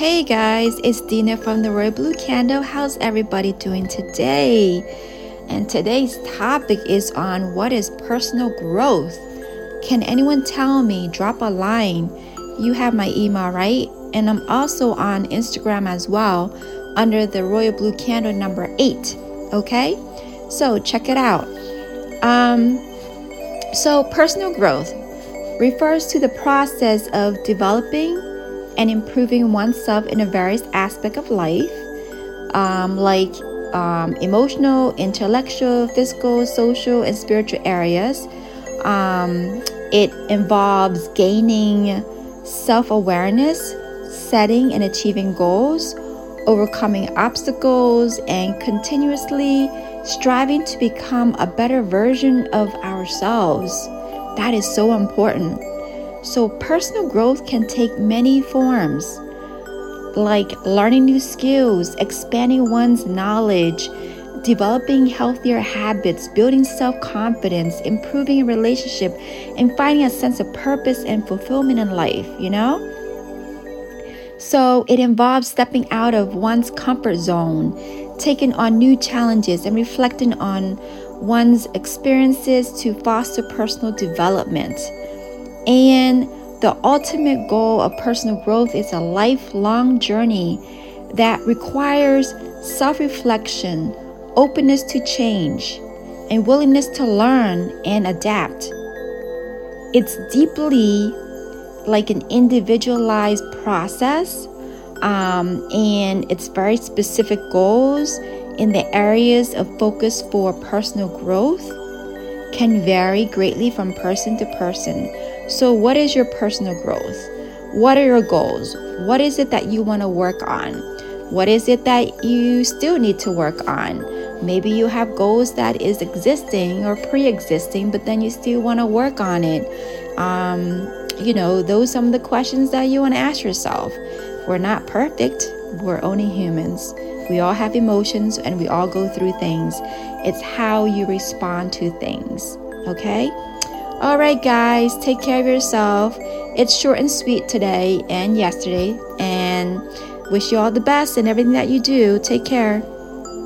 Hey guys, it's Dina from the Royal Blue Candle. How's everybody doing today? And today's topic is on what is personal growth. Can anyone tell me? Drop a line. You have my email, right? And I'm also on Instagram as well under the Royal Blue Candle number 8. Okay? So check it out. Um so personal growth refers to the process of developing and improving oneself in a various aspect of life, um, like um, emotional, intellectual, physical, social, and spiritual areas. Um, it involves gaining self awareness, setting and achieving goals, overcoming obstacles, and continuously striving to become a better version of ourselves. That is so important. So, personal growth can take many forms, like learning new skills, expanding one's knowledge, developing healthier habits, building self confidence, improving a relationship, and finding a sense of purpose and fulfillment in life, you know? So, it involves stepping out of one's comfort zone, taking on new challenges, and reflecting on one's experiences to foster personal development. And the ultimate goal of personal growth is a lifelong journey that requires self reflection, openness to change, and willingness to learn and adapt. It's deeply like an individualized process, um, and it's very specific goals in the areas of focus for personal growth can vary greatly from person to person. So, what is your personal growth? What are your goals? What is it that you want to work on? What is it that you still need to work on? Maybe you have goals that is existing or pre-existing, but then you still want to work on it. Um, you know, those are some of the questions that you want to ask yourself. We're not perfect. We're only humans. We all have emotions and we all go through things. It's how you respond to things. Okay? All right, guys, take care of yourself. It's short and sweet today and yesterday. And wish you all the best in everything that you do. Take care.